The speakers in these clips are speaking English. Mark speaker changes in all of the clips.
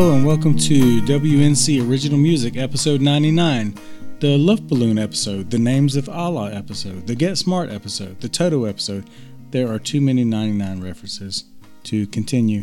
Speaker 1: Hello and welcome to WNC Original Music, episode 99, the Love Balloon episode, the Names of Allah episode, the Get Smart episode, the Toto episode. There are too many 99 references to continue.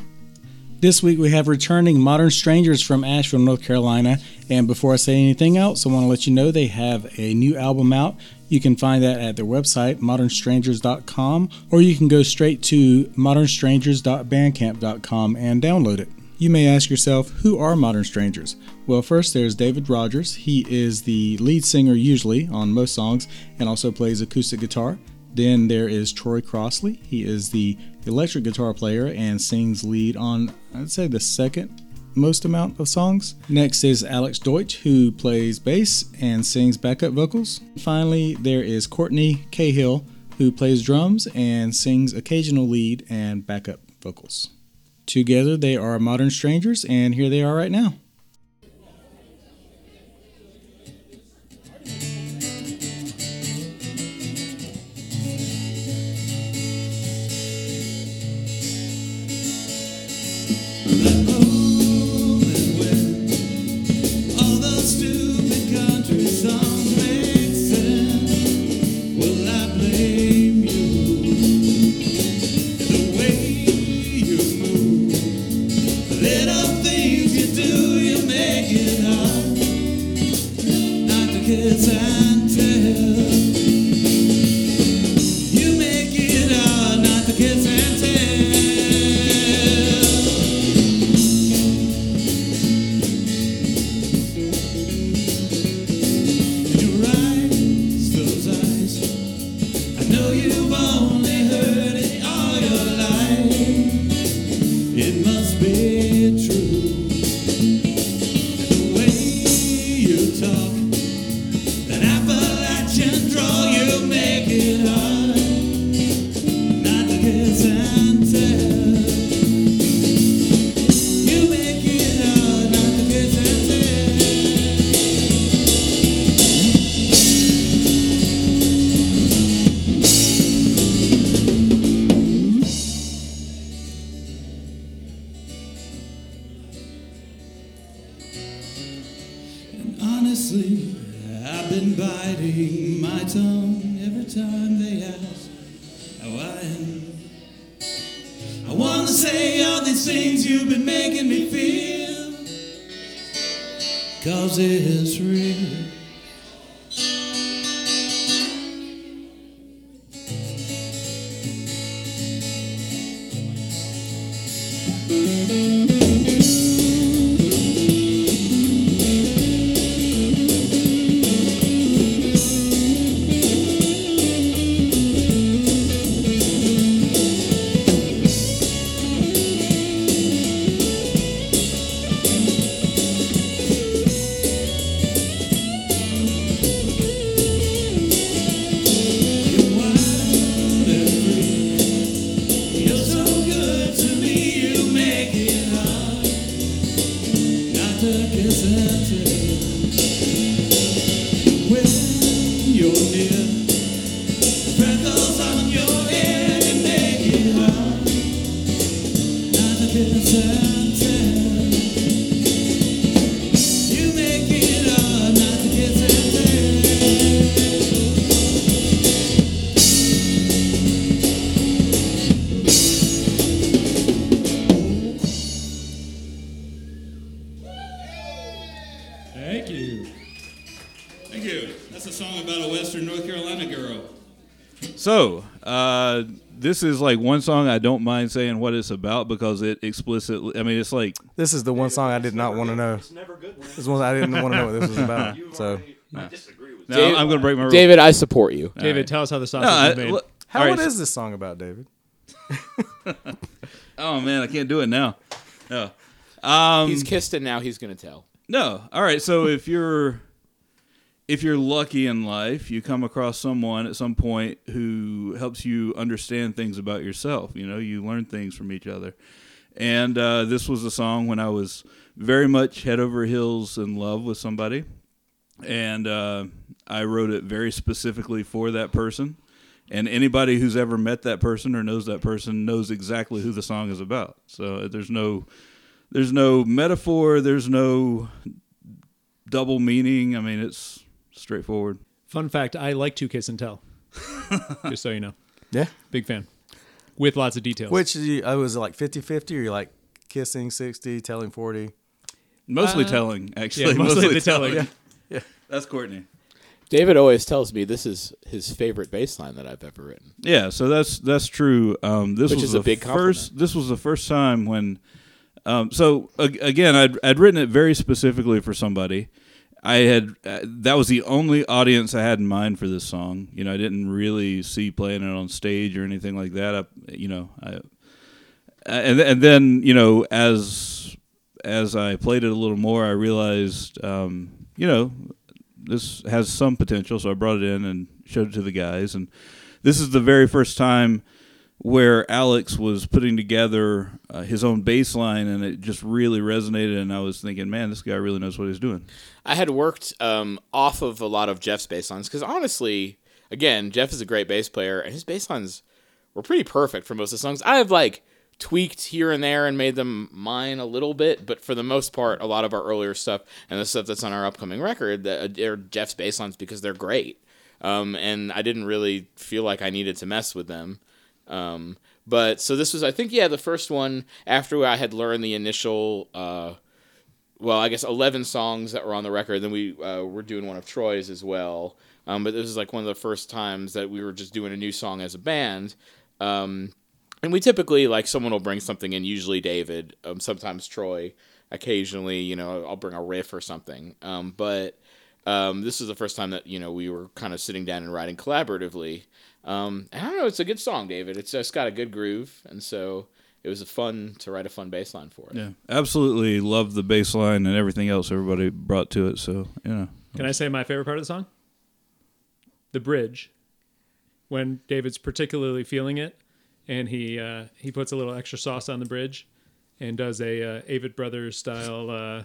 Speaker 1: This week we have returning Modern Strangers from Asheville, North Carolina. And before I say anything else, I want to let you know they have a new album out. You can find that at their website, modernstrangers.com, or you can go straight to modernstrangers.bandcamp.com and download it. You may ask yourself, who are Modern Strangers? Well, first there's David Rogers. He is the lead singer usually on most songs and also plays acoustic guitar. Then there is Troy Crossley. He is the electric guitar player and sings lead on, I'd say, the second most amount of songs. Next is Alex Deutsch, who plays bass and sings backup vocals. Finally, there is Courtney Cahill, who plays drums and sings occasional lead and backup vocals. Together, they are Modern Strangers, and here they are right now.
Speaker 2: This is like one song I don't mind saying what it's about because it explicitly. I mean, it's like
Speaker 3: This is the one song I did not want to know. This one I didn't want to know what this was about. So,
Speaker 2: no,
Speaker 4: Dave-
Speaker 2: I'm going to break my rule.
Speaker 4: David, I support you.
Speaker 5: David, tell us how the song
Speaker 2: No, I-
Speaker 5: is made.
Speaker 2: look-
Speaker 3: how
Speaker 2: all
Speaker 3: what
Speaker 2: right,
Speaker 3: is this song about, David?
Speaker 2: Oh man, I can't do it now. No. Um,
Speaker 4: He's kissed it now. He's gonna tell.
Speaker 2: No. All right. So if you're if you're lucky in life, you come across someone at some point who helps you understand things about yourself. You know, you learn things from each other. And uh, this was a song when I was very much head over heels in love with somebody, and uh, I wrote it very specifically for that person. And anybody who's ever met that person or knows that person knows exactly who the song is about. So there's no there's no metaphor. There's no double meaning. I mean, it's straightforward.
Speaker 5: Fun fact: I like to kiss and tell. Just so you know,
Speaker 6: Yeah.
Speaker 5: big fan. With lots of details.
Speaker 6: Which you- I was like 50-50 or you're like kissing 60, telling 40?
Speaker 2: Mostly
Speaker 5: Uh,
Speaker 2: telling, actually.
Speaker 5: yeah, mostly the telling.
Speaker 2: telling.
Speaker 6: Yeah.
Speaker 2: That's Courtney.
Speaker 4: David always tells me this is his favorite bass line that I've ever written.
Speaker 2: Yeah, so that's that's true. Um, this
Speaker 4: Which
Speaker 2: was
Speaker 4: is a
Speaker 2: the
Speaker 4: big compliment.
Speaker 2: first. This was the first time when. Um, so ag- again, I'd I'd written it very specifically for somebody. I had uh, that was the only audience I had in mind for this song. You know, I didn't really see playing it on stage or anything like that. I, you know, I, and and then you know as as I played it a little more, I realized, um, you know, this has some potential. So I brought it in and showed it to the guys, and this is the very first time where Alex was putting together uh, his own bass line, and it just really resonated. And I was thinking, man, this guy really knows what he's doing.
Speaker 4: I had worked um, off of a lot of Jeff's bass lines because honestly, again, Jeff is a great bass player, and his bass lines were pretty perfect for most of the songs. I have like tweaked here and there and made them mine a little bit, but for the most part, a lot of our earlier stuff and the stuff that's on our upcoming record that are Jeff's bass lines because they're great. Um, and I didn't really feel like I needed to mess with them. Um, but so this was, I think, yeah, the first one after I had learned the initial. Uh, well, I guess 11 songs that were on the record. Then we uh, were doing one of Troy's as well. Um, but this is like one of the first times that we were just doing a new song as a band. Um, and we typically, like, someone will bring something in, usually David, um, sometimes Troy. Occasionally, you know, I'll bring a riff or something. Um, but um, this is the first time that, you know, we were kind of sitting down and writing collaboratively. Um, and I don't know, it's a good song, David. It's just got a good groove. And so it was fun to write a fun bass line for it.
Speaker 2: Yeah, absolutely love the bass line and everything else everybody brought to it. So you know,
Speaker 5: Can I say my favorite part of the song? The bridge. When David's particularly feeling it, and he uh, he puts a little extra sauce on the bridge, and does a uh, Avett Brothers style uh,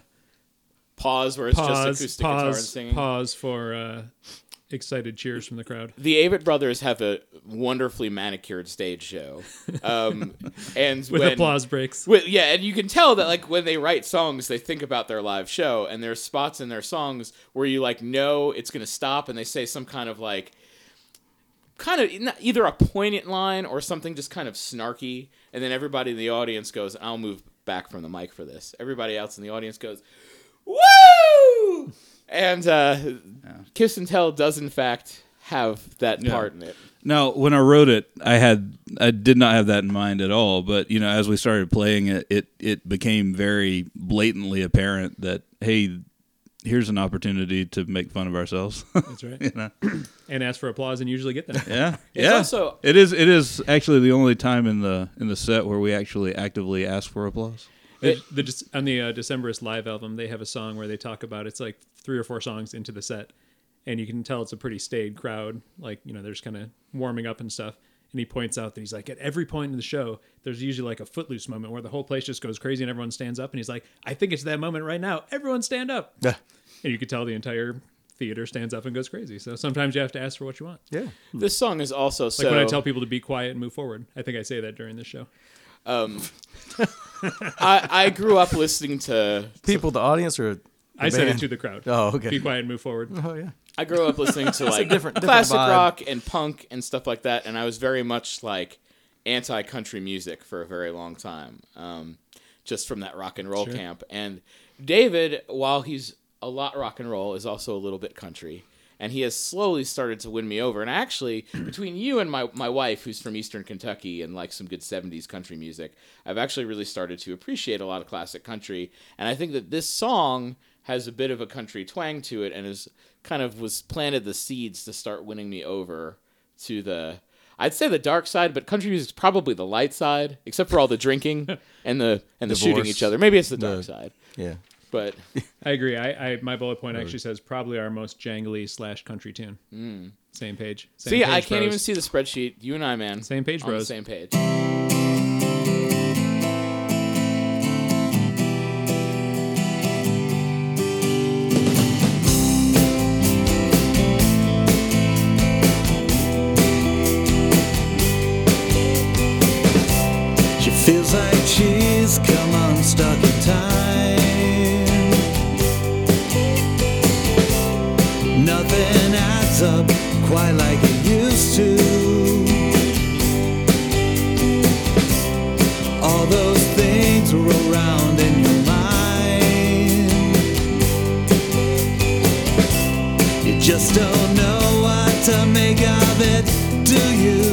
Speaker 4: Pause where it's just
Speaker 5: pause
Speaker 4: acoustic guitar and singing.
Speaker 5: pause for uh, excited cheers from the crowd.
Speaker 4: the Avett Brothers have a wonderfully manicured stage show, um, and
Speaker 5: With
Speaker 4: when,
Speaker 5: applause breaks.
Speaker 4: With, yeah, and you can tell that like when they write songs, they think about their live show, and there's spots in their songs where you like know it's gonna stop, and they say some kind of like kind of either a poignant line or something just kind of snarky, and then everybody in the audience goes, "I'll move back from the mic for this." Everybody else in the audience goes! And uh, Kiss and Tell does in fact have that
Speaker 2: Yeah.
Speaker 4: part in it.
Speaker 2: Now, when I wrote it, I had I did not have that in mind at all. But you know, as we started playing it, it it became very blatantly apparent that hey, here's an opportunity to make fun of ourselves.
Speaker 5: That's right.
Speaker 2: you know?
Speaker 5: And ask for applause and usually get that.
Speaker 2: Yeah,
Speaker 4: It's
Speaker 2: yeah.
Speaker 4: also-
Speaker 2: it is it is actually the only time in the in the set where we actually actively ask for applause.
Speaker 5: The, the, Dec- on the uh, Decemberist live album, they have a song where they talk about it's like three or four songs into the set, and you can tell it's a pretty staid crowd. Like you know, they're just kind of warming up and stuff. And he points out that he's like, at every point in the show, there's usually like a footloose moment where the whole place just goes crazy and everyone stands up. And he's like, I think it's that moment right now. Everyone stand up.
Speaker 6: Yeah.
Speaker 5: And you can tell the entire theater stands up and goes crazy. So sometimes you have to ask for what you want.
Speaker 6: Yeah.
Speaker 4: This song is also
Speaker 5: Like
Speaker 4: so.
Speaker 5: when I tell people to be quiet and move forward. I think I say that during this show.
Speaker 4: Um, I, I grew up listening to
Speaker 6: People, the audience, or the
Speaker 5: I said it
Speaker 6: band?
Speaker 5: to the crowd.
Speaker 6: Oh, okay.
Speaker 5: Be quiet and move forward.
Speaker 6: Oh yeah.
Speaker 4: I grew up listening to like
Speaker 6: different- different
Speaker 4: classic
Speaker 6: vibe.
Speaker 4: rock and punk and stuff like that, and I was very much like anti country music for a very long time, um, just from that rock and roll
Speaker 5: Sure.
Speaker 4: camp. And David, while he's a lot rock and roll, is also a little bit country. And he has slowly started to win me over. And actually, between you and my, my wife, who's from Eastern Kentucky and like some good 70s country music, I've actually really started to appreciate a lot of classic country. And I think that this song has a bit of a country twang to it and is kind of was planted the seeds to start winning me over to the I'd say the dark side, but country music's probably the light side, except for all the drinking and the and the shooting each other. Maybe it's the dark
Speaker 6: The-
Speaker 4: side.
Speaker 6: Yeah.
Speaker 4: But
Speaker 5: I agree. I, I my bullet point actually says probably our most jangly slash country tune. Hmm. Same page. Same
Speaker 4: see,
Speaker 5: page,
Speaker 4: I can't
Speaker 5: bros.
Speaker 4: even see the spreadsheet. You and I, man,
Speaker 5: Same page,
Speaker 4: on the
Speaker 5: bros.
Speaker 4: same page.
Speaker 1: quite like it used to. All those things were around in your mind. You just don't know what to make of it, do you?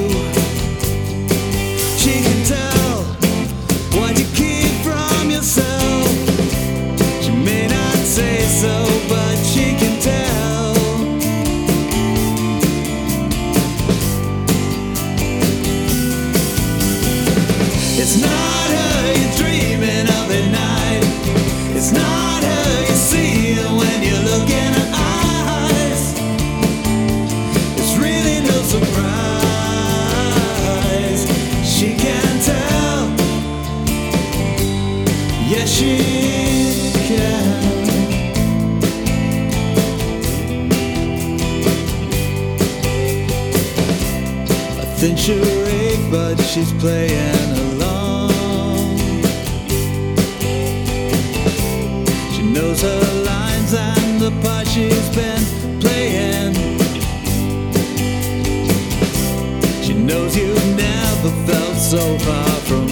Speaker 1: Rake, but she's playing along. She knows her lines and the part she's been playing. She knows you've never felt so far from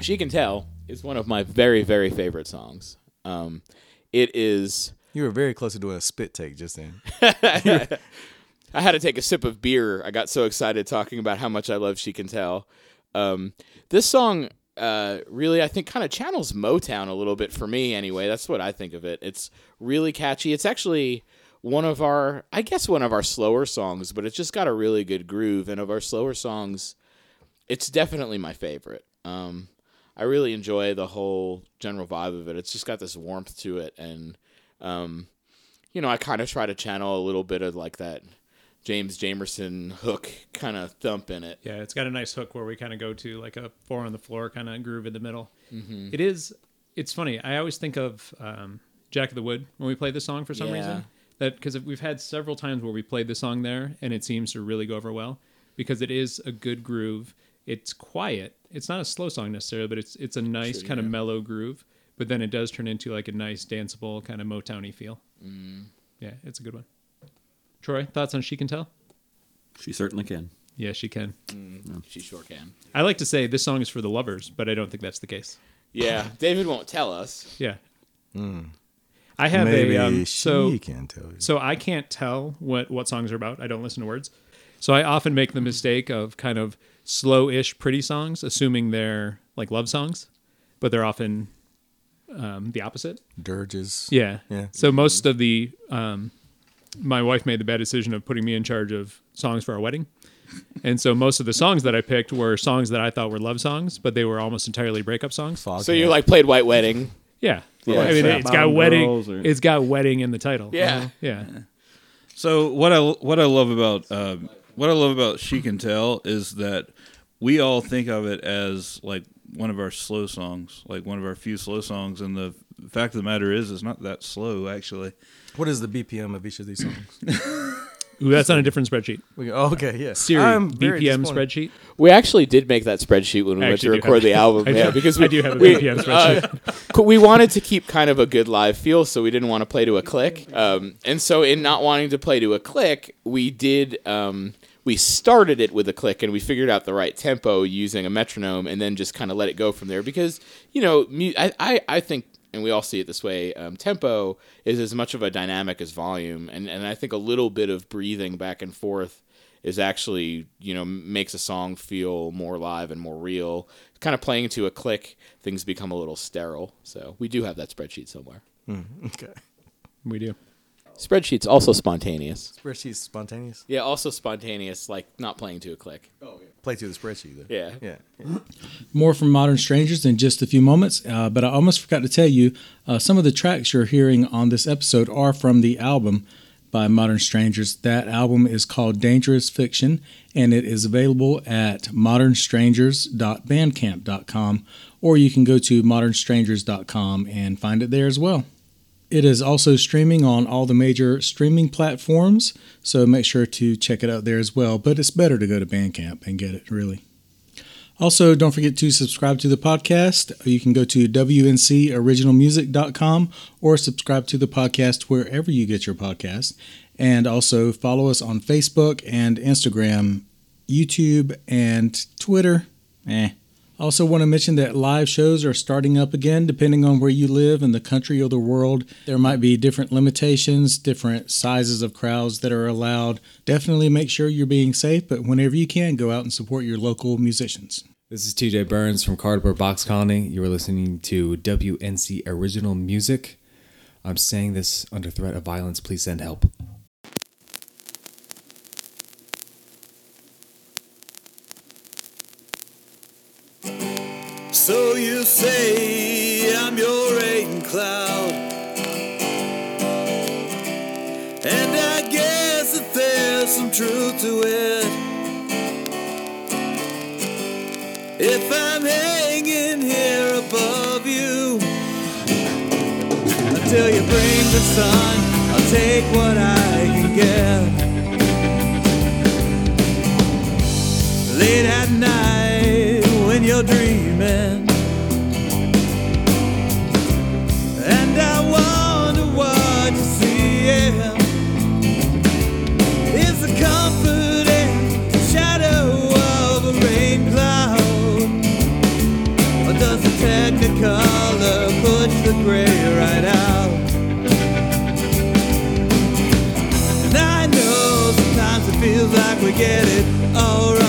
Speaker 1: She Can Tell
Speaker 4: is one of my very, very favorite songs. Um, it is.
Speaker 6: You were very close to doing a spit take just then.
Speaker 4: I had to take a sip of beer. I got so excited talking about how much I love She Can Tell. Um, this song uh, really, I think, kind of channels Motown a little bit for me, anyway. That's what I think of it. It's really catchy. It's actually one of our, I guess, one of our slower songs, but it's just got a really good groove. And of our slower songs, it's definitely my favorite. Um, I really enjoy the whole general vibe of it. It's just got this warmth to it, and um, you know, I kind of try to channel a little bit of like that James Jamerson hook kind of thump in it.
Speaker 5: Yeah, it's got a nice hook where we kind of go to like a four on the floor kind of groove in the middle. It is. It's funny. I always think of um, Jack of the Wood when we play the song for some
Speaker 4: Yeah.
Speaker 5: reason. That because we've had several times where we played the song there and it seems to really go over well because it is a good groove. It's quiet. It's not a slow song necessarily, but it's it's a nice kind of mellow groove. But then it does turn into like a nice danceable kind of Motowny feel. Mm. Yeah, it's a good one. Troy, thoughts on She Can Tell?
Speaker 7: She certainly can.
Speaker 5: Yeah, she can.
Speaker 4: Mm, she sure can.
Speaker 5: I like to say this song is for the lovers, but I don't think that's the case.
Speaker 4: Yeah, David won't tell us.
Speaker 5: Yeah. Mm. I have
Speaker 6: Maybe
Speaker 5: a um,
Speaker 6: she
Speaker 5: so
Speaker 6: can tell you.
Speaker 5: so I can't tell what what songs are about. I don't listen to words, so I often make the mistake of kind of slow-ish, pretty songs, assuming they're like love songs, but they're often um, the opposite.
Speaker 6: Dirges.
Speaker 5: Yeah.
Speaker 6: Yeah.
Speaker 5: So most of the um, my wife made the bad decision of putting me in charge of songs for our wedding. And so most of the songs that I picked were songs that I thought were love songs, but they were almost entirely breakup songs.
Speaker 6: Fog
Speaker 4: So
Speaker 6: Hat.
Speaker 4: you like played White Wedding.
Speaker 5: Yeah.
Speaker 4: Yeah.
Speaker 5: I mean,
Speaker 2: Fat
Speaker 5: it's got
Speaker 2: Bottom
Speaker 5: wedding.
Speaker 2: Girls or-
Speaker 5: It's got wedding in the title.
Speaker 4: Yeah.
Speaker 5: Yeah.
Speaker 2: So what I what I love about uh, what I love about She Can Tell is that we all think of it as like one of our slow songs, like one of our few slow songs, and the fact of the matter is, it's not that slow actually.
Speaker 6: What is the BPM of each of these songs?
Speaker 5: Ooh, that's on a different spreadsheet.
Speaker 6: We go, oh, okay, yeah.
Speaker 5: Siri,
Speaker 6: I'm
Speaker 5: BPM spreadsheet.
Speaker 4: We actually did make that spreadsheet when we
Speaker 5: I
Speaker 4: went to record the album.
Speaker 5: I do-
Speaker 4: yeah, because
Speaker 5: I
Speaker 4: we,
Speaker 5: do have a
Speaker 4: we,
Speaker 5: BPM spreadsheet.
Speaker 4: uh, we wanted to keep kind of a good live feel, so we didn't want to play to a click. Um, and so, in not wanting to play to a click, we did. Um, we started it with a click, and we figured out the right tempo using a metronome, and then just kind of let it go from there. Because you know, mu- I, I, I think. And we all see it this way. Um, tempo is as much of a dynamic as volume, and, and I think a little bit of breathing back and forth is actually you know makes a song feel more live and more real. Kind of playing to a click, things become a little sterile. So we do have that spreadsheet somewhere.
Speaker 6: Okay.
Speaker 5: We do.
Speaker 4: Spreadsheet's also spontaneous.
Speaker 6: Spreadsheet's spontaneous.
Speaker 4: Yeah, also spontaneous, like not playing to a click. Oh, yeah.
Speaker 6: Play to the spreadsheet. Though.
Speaker 4: Yeah.
Speaker 6: Yeah.
Speaker 3: More from Modern Strangers in just a few moments, uh, but I almost forgot to tell you uh, some of the tracks you're hearing on this episode are from the album by Modern Strangers. That album is called Dangerous Fiction, and it is available at modernstrangers.bandcamp.com, or you can go to modernstrangers.com and find it there as well. It is also streaming on all the major streaming platforms, so make sure to check it out there as well. But it's better to go to Bandcamp and get it, really. Also, don't forget to subscribe to the podcast. You can go to WNCOriginalmusic.com or subscribe to the podcast wherever you get your podcast. And also follow us on Facebook and Instagram, YouTube, and Twitter. Eh. Also, want to mention that live shows are starting up again depending on where you live in the country or the world. There might be different limitations, different sizes of crowds that are allowed. Definitely make sure you're being safe, but whenever you can, go out and support your local musicians.
Speaker 8: This is TJ Burns from Cardboard Box Colony. You are listening to WNC Original Music. I'm saying this under threat of violence. Please send help.
Speaker 1: So you say I'm your rain cloud. And I guess that there's some truth to it. If I'm hanging here above you until you bring the sun, I'll take what I can get. late at night dreaming. And I wonder what you're seeing. Is the comforting shadow of a rain cloud? Or does the technicolor push the gray right out? And I know sometimes it feels like we get it all wrong.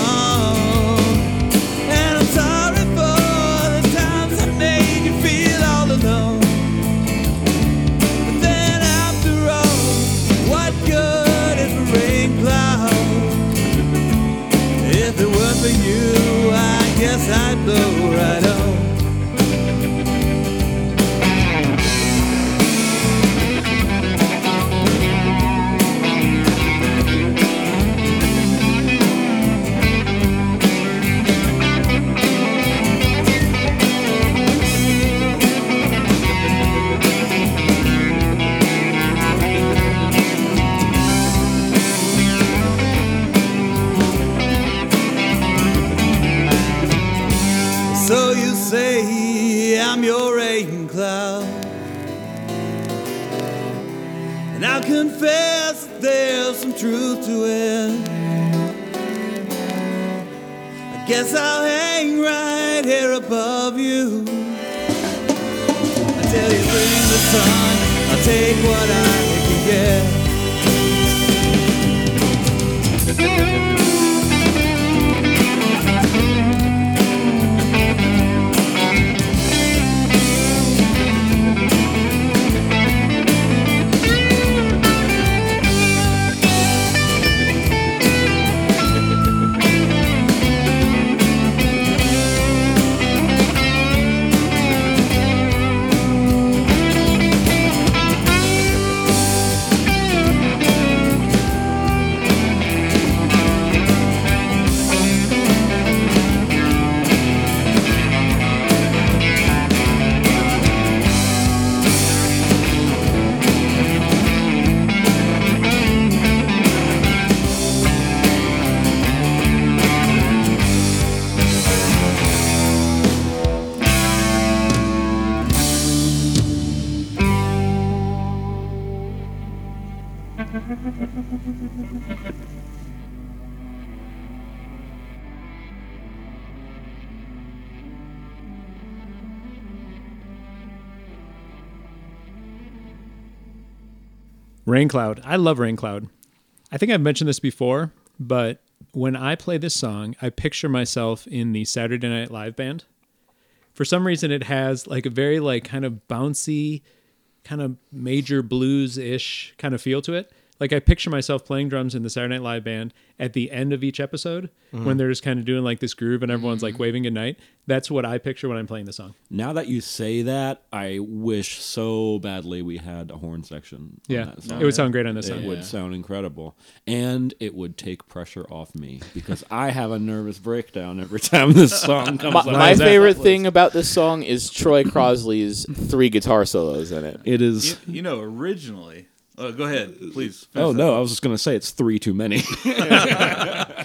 Speaker 1: Rain Cloud. I
Speaker 5: love Raincloud. I think I've mentioned this before, but when I play this song, I picture myself in the Saturday Night Live band. For some reason it has like a very like kind of bouncy, kind of major blues-ish kind of feel to it. Like I picture myself playing drums in the Saturday Night Live band at the end of each episode mm-hmm. when they're just kind of doing like this groove and everyone's like mm-hmm. waving goodnight. That's what I picture when I'm playing the song.
Speaker 7: Now that you say that, I wish so badly we had a horn section. on
Speaker 5: Yeah.
Speaker 7: that song.
Speaker 5: It would sound great on this song.
Speaker 7: It
Speaker 5: song.
Speaker 7: would sound incredible, and it would take pressure off me because I have a nervous breakdown every time this song comes
Speaker 4: My,
Speaker 7: on.
Speaker 4: my favorite thing about this song is Troy Crossley's three guitar solos in it.
Speaker 7: It is,
Speaker 2: You, you know, originally. Oh, go ahead, please.
Speaker 7: Oh
Speaker 2: that
Speaker 7: no,
Speaker 2: thought.
Speaker 7: I was just gonna say it's three too many.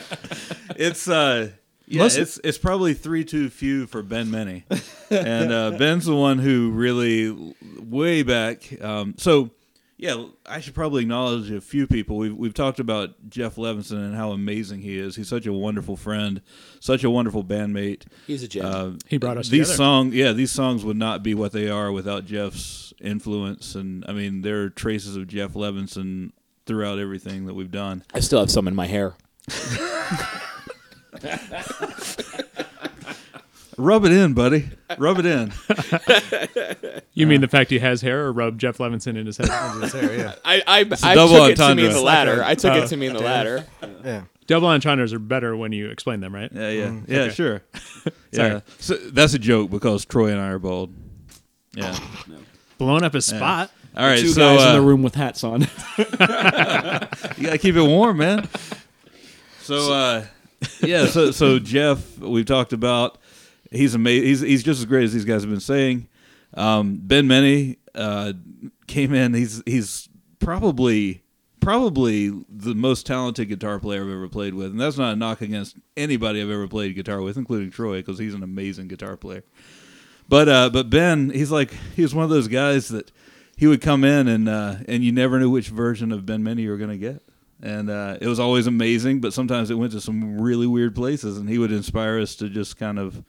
Speaker 2: It's uh yeah,
Speaker 5: Most-
Speaker 2: it's it's probably three too few for Ben Many, and uh, Ben's the one who really way back. Um, so yeah, I should probably acknowledge a few people. We've we've talked about Jeff Levinson and how amazing he is. He's such a wonderful friend, such a wonderful bandmate.
Speaker 4: He's a gem.
Speaker 2: Uh,
Speaker 5: He brought us
Speaker 2: these
Speaker 5: together.
Speaker 2: song yeah these songs would not be what they are without Jeff's influence, and I mean there are traces of Jeff Levinson throughout everything that we've done.
Speaker 4: I still have some in my hair.
Speaker 2: Rub it in, buddy. Rub it in.
Speaker 5: You mean the fact he has hair or rub Jeff Levinson in his head?
Speaker 6: His hair, yeah.
Speaker 4: I I, I
Speaker 2: double
Speaker 4: took it to
Speaker 2: entendre.
Speaker 4: mean the latter. I took
Speaker 5: Oh.
Speaker 4: it to mean the latter.
Speaker 6: Yeah.
Speaker 5: Double entendres are better when you explain them, right?
Speaker 2: Yeah, yeah, yeah,
Speaker 5: Okay.
Speaker 2: sure.
Speaker 5: Sorry.
Speaker 2: yeah, so that's a joke because Troy and I are bald. Yeah.
Speaker 5: Blown up his spot.
Speaker 2: All right,
Speaker 7: Two
Speaker 2: so
Speaker 7: guys in
Speaker 2: uh,
Speaker 7: the room with hats on.
Speaker 2: you gotta keep it warm, man. So, uh, yeah, so so Jeff, we've talked about. He's amazing. He's he's just as great as these guys have been saying. Um, ben Many uh, came in. He's he's probably probably the most talented guitar player I've ever played with, and that's not a knock against anybody I've ever played guitar with, including Troy, because he's an amazing guitar player. But uh, but Ben, he's like he was one of those guys that he would come in and uh, and you never knew which version of Ben Many you were gonna get, and uh, it was always amazing. But sometimes it went to some really weird places, and he would inspire us to just kind of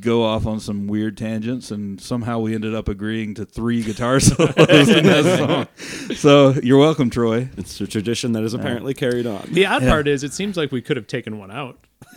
Speaker 2: go off on some weird tangents, and somehow we ended up agreeing to three guitar solos in that song. So you're welcome, Troy.
Speaker 7: it's a tradition that is apparently carried on.
Speaker 5: The odd part is, it seems like we could have taken one out.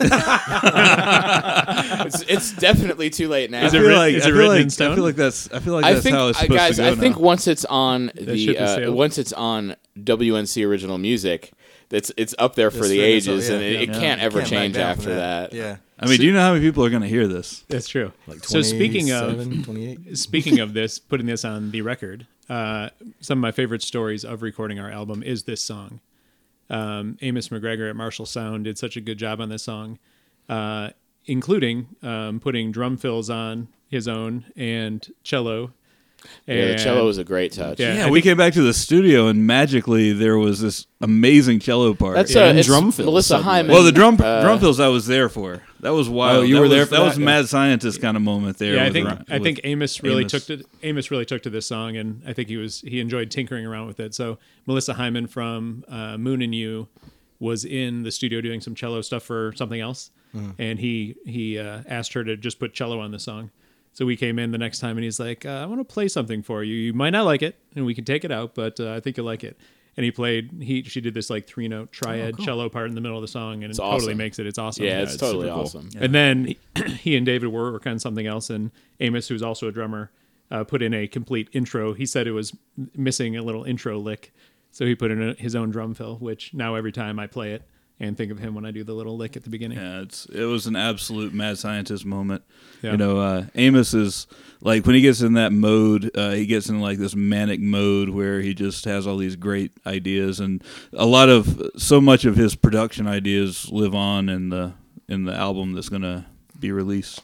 Speaker 4: It's, it's definitely too late now.
Speaker 5: Is it
Speaker 2: I feel like
Speaker 5: is
Speaker 2: I
Speaker 5: it
Speaker 2: feel
Speaker 5: written
Speaker 2: like
Speaker 5: in stone?
Speaker 2: I feel like that's I feel like
Speaker 4: I
Speaker 2: that's
Speaker 4: think,
Speaker 2: how it's
Speaker 4: uh,
Speaker 2: supposed
Speaker 4: guys.
Speaker 2: to go
Speaker 4: I think once it's on the uh, once it's on WNC original music, it's it's up there for
Speaker 6: It's
Speaker 4: the
Speaker 6: there, so,
Speaker 4: ages,
Speaker 6: yeah,
Speaker 4: and it, it
Speaker 2: yeah.
Speaker 4: can't ever
Speaker 6: Can't
Speaker 4: change after
Speaker 6: from
Speaker 4: that.
Speaker 6: Yeah.
Speaker 2: I mean, do you know how many people are going to hear this?
Speaker 5: That's true.
Speaker 6: Like
Speaker 5: so speaking of
Speaker 6: 28.
Speaker 5: speaking of this, putting this on the record, uh, some of my favorite stories of recording our album is this song. Um, Amos McGregor at Marshall Sound did such a good job on this song, uh, including um, putting drum fills on his own and cello.
Speaker 4: Yeah, the cello was a great touch.
Speaker 5: Yeah,
Speaker 2: Yeah, we came back to the studio and magically there was this amazing cello part.
Speaker 4: That's
Speaker 7: Yeah,
Speaker 4: uh,
Speaker 7: and drum fill.
Speaker 4: Melissa
Speaker 7: suddenly.
Speaker 4: Hyman.
Speaker 2: well, the drum
Speaker 4: uh,
Speaker 2: drum fills I was there for. That was wild.
Speaker 7: Oh, you
Speaker 2: That
Speaker 7: were
Speaker 2: was-
Speaker 7: there for
Speaker 2: that was
Speaker 7: that?
Speaker 2: mad scientist kind of moment there.
Speaker 5: Yeah, I think
Speaker 2: the-
Speaker 5: I think Amos really
Speaker 2: Amos.
Speaker 5: took to Amos really took to this song, and I think he was he enjoyed tinkering around with it. So Melissa Hyman from uh, Moon and You was in the studio doing some cello stuff for something else,
Speaker 2: Hmm.
Speaker 5: and he he uh, asked her to just put cello on the song, So we came in the next time and he's like, uh, I want to play something for you. You might not like it and we can take it out, but uh, I think you'll like it. And he played, he she did this like three note triad cello part in the middle of the song and it totally makes it. It's awesome.
Speaker 4: Yeah, it's,
Speaker 2: it's
Speaker 4: totally
Speaker 2: super cool.
Speaker 4: awesome.
Speaker 5: And then he, he and David were working on something else, and Amos, who's also a drummer, uh, put in a complete intro. He said it was missing a little intro lick, so he put in a, his own drum fill. Which now every time I play it and think of him when I do the little lick at the beginning.
Speaker 2: Yeah, it's it was an absolute mad scientist moment.
Speaker 5: Yeah.
Speaker 2: You know, uh, Amos is like when he gets in that mode, uh, he gets in like this manic mode where he just has all these great ideas, and a lot of so much of his production ideas live on in the in the album that's gonna be released.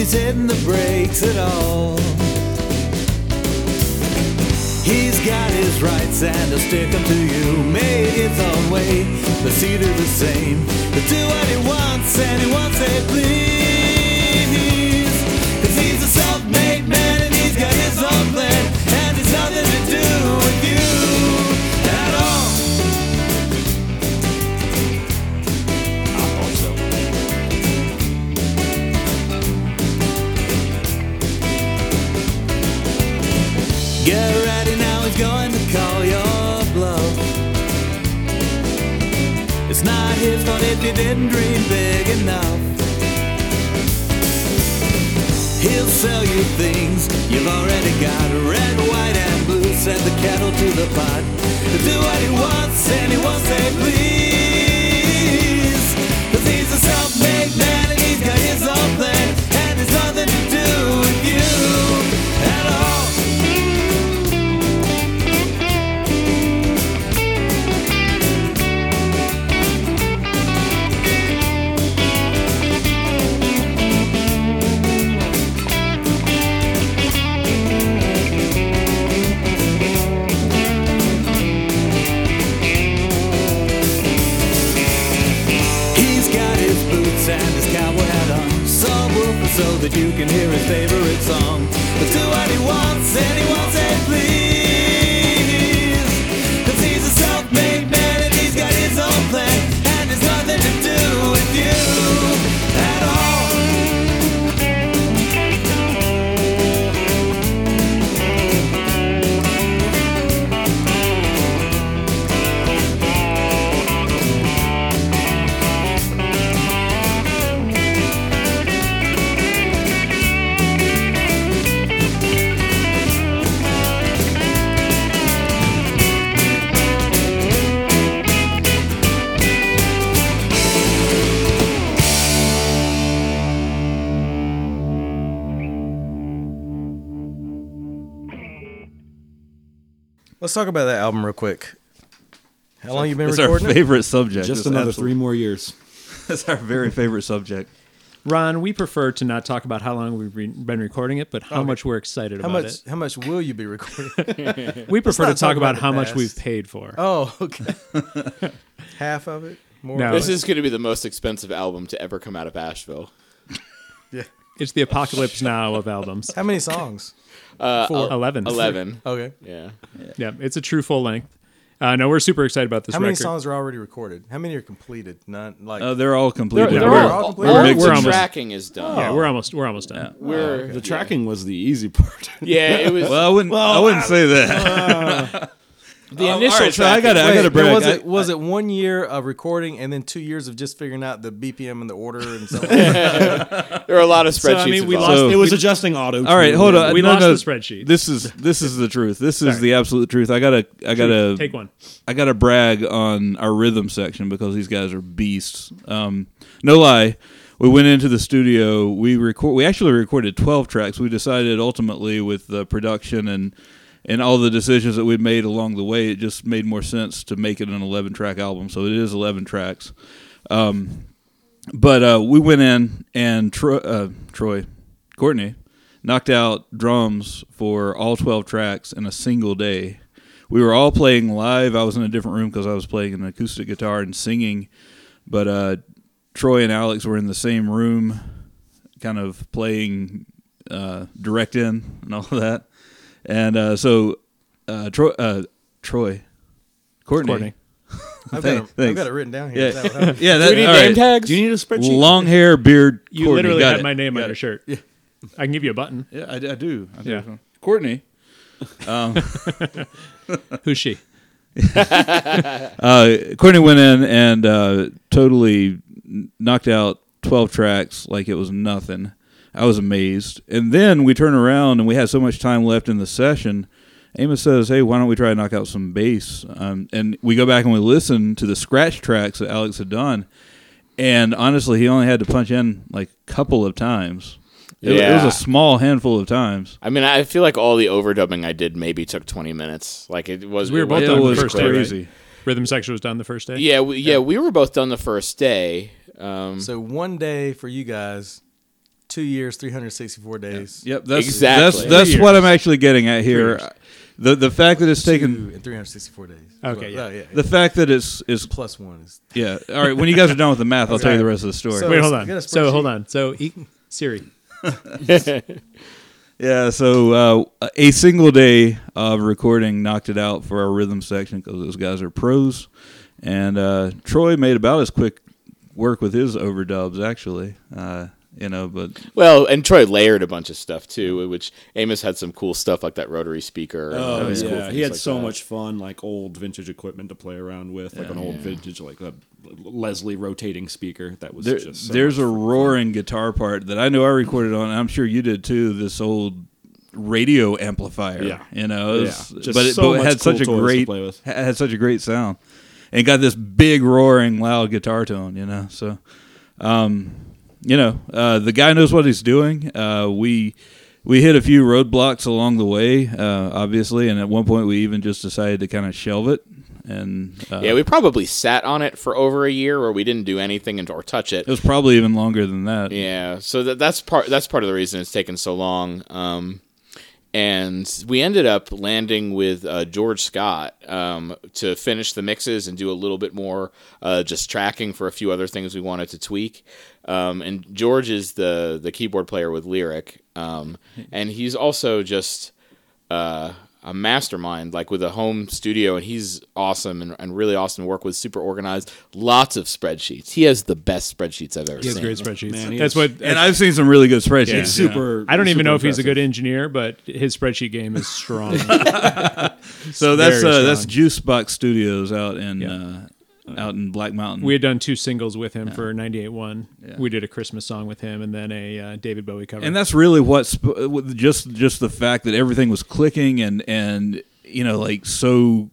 Speaker 1: He's hitting the brakes at all. He's got his rights and he'll stick 'em to you. Made his own way, but see to the same. He'll do what he wants and he won't say please. You didn't dream big enough. He'll sell you things you've already got. Red, white, and blue, set the kettle to the pot. Do what he wants and he won't say please.
Speaker 6: Let's talk about that album real quick. How long you been
Speaker 2: It's our
Speaker 6: recording? it?
Speaker 2: favorite subject.
Speaker 7: Just
Speaker 2: It's
Speaker 7: another
Speaker 2: absolute-
Speaker 7: three more years.
Speaker 2: That's our very favorite subject.
Speaker 5: Ron, we prefer to not talk about how long we've re- been recording it, but how much we're excited
Speaker 6: How
Speaker 5: about
Speaker 6: much? How much will you be recording?
Speaker 5: it. We prefer to
Speaker 6: not
Speaker 5: talk
Speaker 6: talk
Speaker 5: about
Speaker 6: about the
Speaker 5: how much
Speaker 6: past.
Speaker 5: we've paid for.
Speaker 6: oh, okay. Half of it. More.
Speaker 5: No.
Speaker 4: This is going to be the most expensive album to ever come out of Asheville.
Speaker 6: Yeah.
Speaker 5: It's the apocalypse now of albums.
Speaker 6: How many songs?
Speaker 4: Uh,
Speaker 6: Four.
Speaker 5: Eleven.
Speaker 4: 11.
Speaker 6: Okay.
Speaker 4: Yeah.
Speaker 5: Yeah, it's a true full length. Uh, no, we're super excited about this
Speaker 6: How many
Speaker 5: record.
Speaker 6: songs are already recorded? How many are completed? Not like.
Speaker 2: Uh, they're all completed.
Speaker 5: They're-
Speaker 4: They're
Speaker 5: we're-
Speaker 4: all,
Speaker 6: completed.
Speaker 4: all
Speaker 2: we're
Speaker 4: the
Speaker 2: almost-
Speaker 4: tracking is done.
Speaker 5: Yeah, we're almost we're almost done.
Speaker 4: We're
Speaker 7: The tracking was the easy part.
Speaker 4: Yeah, it was
Speaker 2: well, I wouldn't. I wouldn't say that.
Speaker 4: the
Speaker 2: all
Speaker 4: initial.
Speaker 2: right, so I gotta- I
Speaker 6: Wait,
Speaker 2: gotta
Speaker 6: but
Speaker 2: brag.
Speaker 6: was
Speaker 2: I-
Speaker 6: it was it one year of recording and then two years of just figuring out the BPM and the order and stuff?
Speaker 4: There are a lot of spreadsheets.
Speaker 5: So, I mean, we
Speaker 4: involved.
Speaker 5: lost.
Speaker 2: So-
Speaker 7: it was adjusting auto.
Speaker 2: All right, hold on.
Speaker 5: We
Speaker 2: no,
Speaker 5: lost
Speaker 2: no,
Speaker 5: the spreadsheet.
Speaker 2: This is this is the truth. This is
Speaker 5: Sorry.
Speaker 2: the absolute truth. I gotta I gotta
Speaker 5: Take one.
Speaker 2: I gotta brag on our rhythm section because these guys are beasts. Um, no lie, we went into the studio. We record. We actually recorded twelve tracks. We decided ultimately with the production and and all the decisions that we'd made along the way, it just made more sense to make it an 11 track album. So it is 11 tracks. Um, but uh, we went in and Tro- uh, Troy, Courtney, knocked out drums for all 12 tracks in a single day. We were all playing live. I was in a different room because I was playing an acoustic guitar and singing. But uh, Troy and Alex were in the same room, kind of playing uh, direct in and all of that. And uh, so uh, Troy, uh, Troy, Courtney,
Speaker 5: Courtney.
Speaker 6: I've, got, it, I've got it written down here.
Speaker 2: Yeah.
Speaker 6: Is that what happened?
Speaker 4: Do
Speaker 2: that,
Speaker 4: we need
Speaker 2: all
Speaker 4: name
Speaker 2: right.
Speaker 4: tags?
Speaker 7: Do you need a spreadsheet?
Speaker 2: Long hair, beard.
Speaker 5: You
Speaker 2: Courtney.
Speaker 5: literally
Speaker 2: Got
Speaker 5: had
Speaker 2: it.
Speaker 5: my name on
Speaker 2: Got
Speaker 5: your
Speaker 2: it.
Speaker 5: shirt. I can give you a button.
Speaker 2: Yeah, I, I do. I do.
Speaker 5: Yeah.
Speaker 2: Courtney.
Speaker 5: Who's she?
Speaker 2: Uh, Courtney went in and uh, totally knocked out 12 tracks like it was nothing. I was amazed. And then we turn around and we had so much time left in the session. Amos says, Hey, why don't we try to knock out some bass? Um, and we go back and we listen to the scratch tracks that Alex had done. And honestly, he only had to punch in like a couple of times. It, it was a small handful of times.
Speaker 4: I mean, I feel like all the overdubbing I did maybe took 20 minutes. Like it was.
Speaker 5: We were
Speaker 4: it
Speaker 5: both
Speaker 4: was-
Speaker 2: It
Speaker 5: done the
Speaker 2: was
Speaker 5: first day, right? Rhythm section was done the first day.
Speaker 4: Yeah, we, yeah, we were both done the first day. Um,
Speaker 6: So one day for you guys, two years, 364 days.
Speaker 2: Yep, that's
Speaker 4: Exactly.
Speaker 2: that's that's what. I'm actually getting at here. The the fact that it's
Speaker 6: Two
Speaker 2: taken
Speaker 6: in 364 days.
Speaker 5: Okay,
Speaker 6: Well,
Speaker 5: yeah.
Speaker 6: yeah.
Speaker 2: the fact that it's is
Speaker 6: Plus one is.
Speaker 2: yeah. All right, when you guys are done with the math, I'll tell you the rest of the story.
Speaker 6: So-
Speaker 5: Wait, hold on. So hold on. So e- Siri.
Speaker 2: yeah, so uh, a single day of recording knocked it out for our rhythm section because those guys are pros, and uh, Troy made about as quick work with his overdubs actually. Uh, you know, but
Speaker 4: well, and Troy layered a bunch of stuff too, which Amos had some cool stuff like that rotary speaker.
Speaker 7: Oh
Speaker 4: all these cool
Speaker 7: yeah, he had
Speaker 4: like
Speaker 7: so
Speaker 4: that.
Speaker 7: much fun, like old vintage equipment to play around with, like an old vintage like a Leslie rotating speaker. That was
Speaker 2: there,
Speaker 7: just so
Speaker 2: there's a
Speaker 7: fun.
Speaker 2: roaring guitar part that I know I recorded on. and I'm sure you did too. This old radio amplifier.
Speaker 7: Yeah.
Speaker 2: you know, it was-
Speaker 7: Yeah. Just
Speaker 2: but it,
Speaker 7: so
Speaker 2: but it had
Speaker 7: cool
Speaker 2: such a great
Speaker 7: play with.
Speaker 2: had such a great sound, and got this big roaring loud guitar tone. You know, so um, you know, uh, the guy knows what he's doing. Uh, we we hit a few roadblocks along the way, uh, obviously, and at one point we even just decided to kind of shelve it. And uh,
Speaker 4: Yeah, we probably sat on it for over a year, where we didn't do anything and, or touch it.
Speaker 2: it was probably even longer than that.
Speaker 4: Yeah, so that, that's part that's part of the reason it's taken so long. Um, and we ended up landing with uh, George Scott um, to finish the mixes and do a little bit more uh, just tracking for a few other things we wanted to tweak. Um, and George is the the keyboard player with Lyric, um, and he's also just uh, a mastermind, like with a home studio, and he's awesome and, and really awesome to work with. Super organized, lots of spreadsheets. He has the best spreadsheets I've ever
Speaker 5: He has
Speaker 4: seen.
Speaker 5: great spreadsheets.
Speaker 7: Man,
Speaker 5: that's
Speaker 7: has-
Speaker 5: what.
Speaker 2: And I've seen some really good spreadsheets.
Speaker 5: Yeah.
Speaker 2: you know.
Speaker 7: super.
Speaker 5: I don't even
Speaker 7: super
Speaker 5: know if he's a good engineer, but his spreadsheet game is strong.
Speaker 2: So that's
Speaker 5: Very
Speaker 2: uh, that's
Speaker 5: strong.
Speaker 2: Juice Box Studios out in
Speaker 5: Yeah.
Speaker 2: uh, out in Black Mountain.
Speaker 5: we had done two singles with him for 98.1.
Speaker 2: Yeah.
Speaker 5: We did a Christmas song with him and then a uh, David Bowie cover.
Speaker 2: and that's really what sp- just just the fact that everything was clicking and and you know like so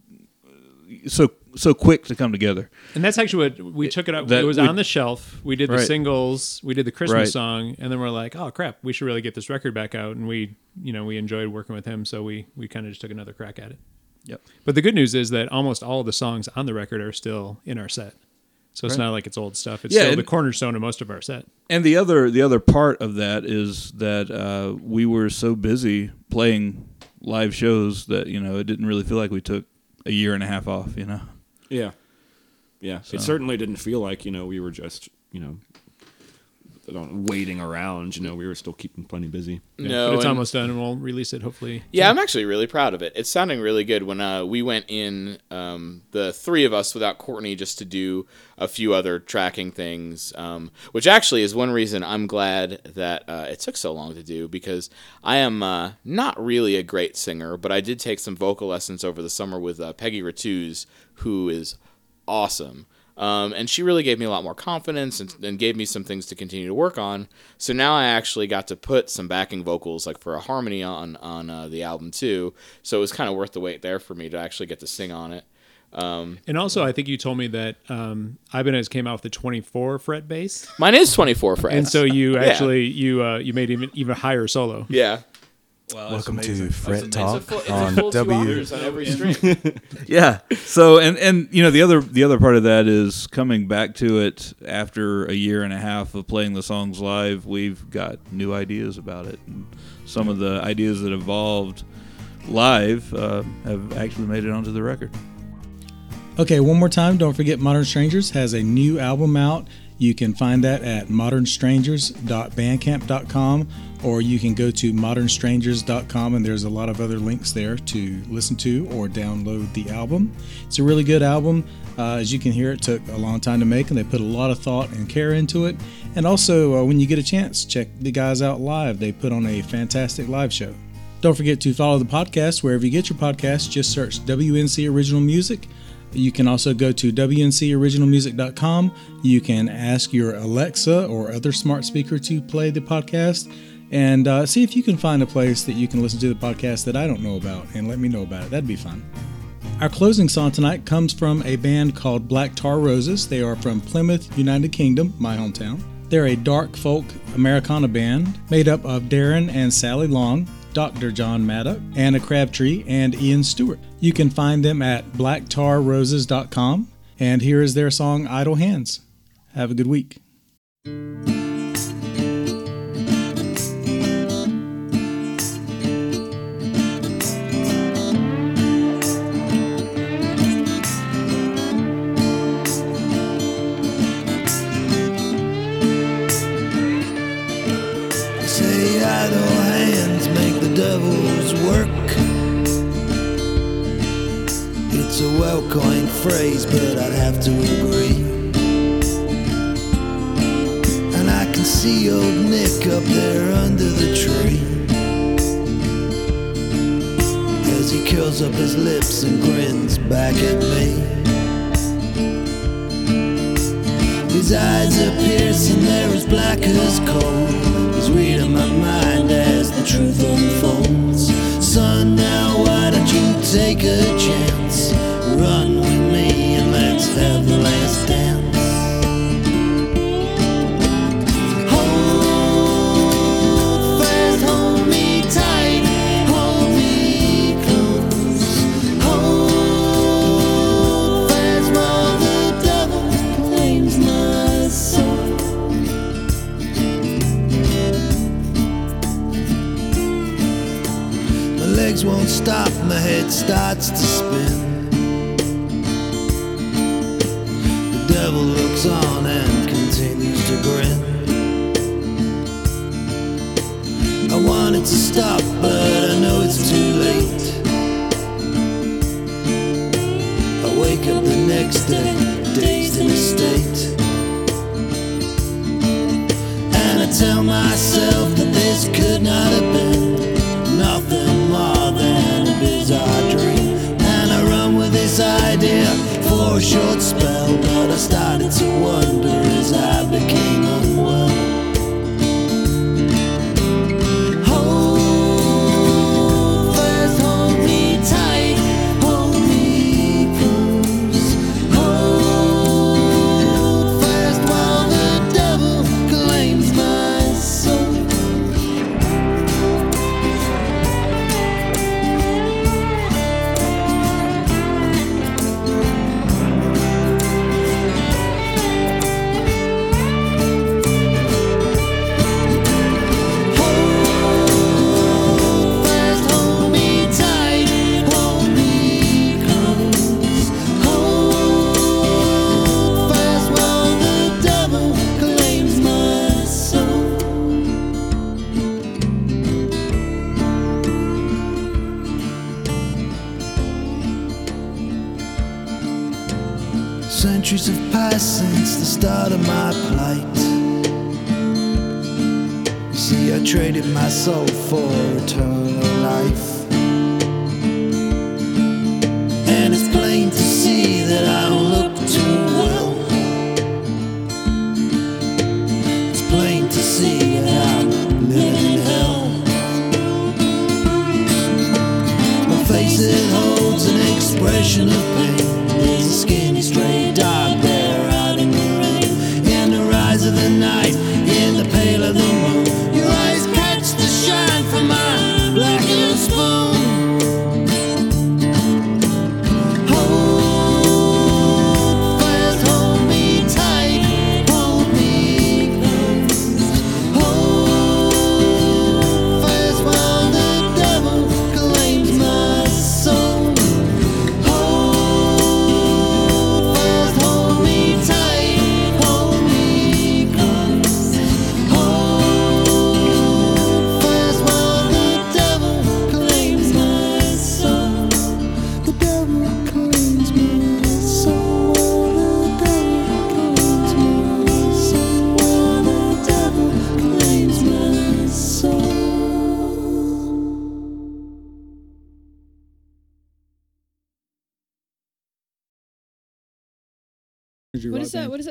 Speaker 2: so so quick to come together.
Speaker 5: And that's actually what we took it up.
Speaker 2: that
Speaker 5: it was
Speaker 2: we-
Speaker 5: on the shelf. We did the
Speaker 2: Right.
Speaker 5: singles. We did the Christmas
Speaker 2: Right.
Speaker 5: song, and then we're like, "Oh crap, we should really get this record back out." And we, you know, we enjoyed working with him, so we we kind of just took another crack at it.
Speaker 2: Yep.
Speaker 5: But the good news is that almost all of the songs on the record are still in our set. So it's
Speaker 2: Right.
Speaker 5: not like it's old stuff. It's
Speaker 2: Yeah,
Speaker 5: still
Speaker 2: and-
Speaker 5: the cornerstone of most of our set.
Speaker 2: And the other the other part of that is that uh, we were so busy playing live shows that you know it didn't really feel like we took a year and a half off. You know.
Speaker 7: Yeah, yeah. It certainly didn't feel like you know we were just you know waiting around. You know, we were still keeping plenty busy.
Speaker 4: Yeah, No,
Speaker 5: but it's
Speaker 4: and-
Speaker 5: almost done, and we'll release it hopefully.
Speaker 4: Yeah, I'm actually really proud of it. It's sounding really good. When uh, we went in, um, the three of us without Courtney, just to do a few other tracking things, um, which actually is one reason I'm glad that uh, it took so long to do because I am uh, not really a great singer, but I did take some vocal lessons over the summer with uh, Peggy Ratusz, who is awesome. Um, and she really gave me a lot more confidence and, and gave me some things to continue to work on. So now I actually got to put some backing vocals, like for a harmony, on on uh, the album too. So it was kind of worth the wait there for me to actually get to sing on it.
Speaker 5: And also, I think you told me that um, Ibanez came out with the 24 fret bass,
Speaker 4: Mine is 24 frets.
Speaker 5: and so you
Speaker 4: Yeah.
Speaker 5: actually you uh, you made even even higher solo.
Speaker 4: yeah,
Speaker 2: Wow,
Speaker 9: Welcome to
Speaker 2: amazing.
Speaker 9: Fret Talk
Speaker 4: full,
Speaker 9: on
Speaker 4: a full two
Speaker 9: W.
Speaker 4: on
Speaker 2: yeah so and and you know the other the other part of that is coming back to it after a year and a half of playing the songs live we've got new ideas about it and some of the ideas that evolved live uh, have actually made it onto the record
Speaker 3: Okay, one more time. Don't forget Modern Strangers has a new album out. You can find that at modernstrangers.bandcamp.com or you can go to modernstrangers.com and there's a lot of other links there to listen to or download the album. It's a really good album. Uh, as you can hear, it took a long time to make and they put a lot of thought and care into it. And also, uh, when you get a chance, check the guys out live. They put on a fantastic live show. Don't forget to follow the podcast wherever you get your podcasts. Just search WNC Original Music. You can also go to WNCOriginalmusic.com. You can ask your Alexa or other smart speaker to play the podcast and uh, see if you can find a place that you can listen to the podcast that I don't know about and let me know about it. That'd be fun. Our closing song tonight comes from a band called Black Tar Roses. They are from Plymouth, United Kingdom, my hometown. They're a dark folk Americana band made up of Darren and Sally Long, Dr. John Maddock, Anna Crabtree, and Ian Stewart. You can find them at blacktarroses.com. And here is their song Idle Hands. Have a good week.
Speaker 10: Phrase, but I'd have to agree. And I can see old Nick up there under the tree. As he curls up his lips and grins back at me. His eyes are piercing, they're as black as coal. It holds an expression of pain. There's a skinny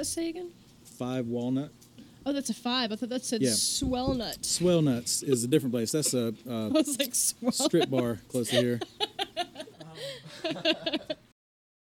Speaker 11: that?
Speaker 3: band.
Speaker 11: What does that say again?
Speaker 3: Five Walnut.
Speaker 11: Oh, that's a five. I thought that said
Speaker 3: Yeah.
Speaker 11: swell nut.
Speaker 3: Swell Nuts is a different place. That's a uh,
Speaker 11: like
Speaker 3: strip bar close to here.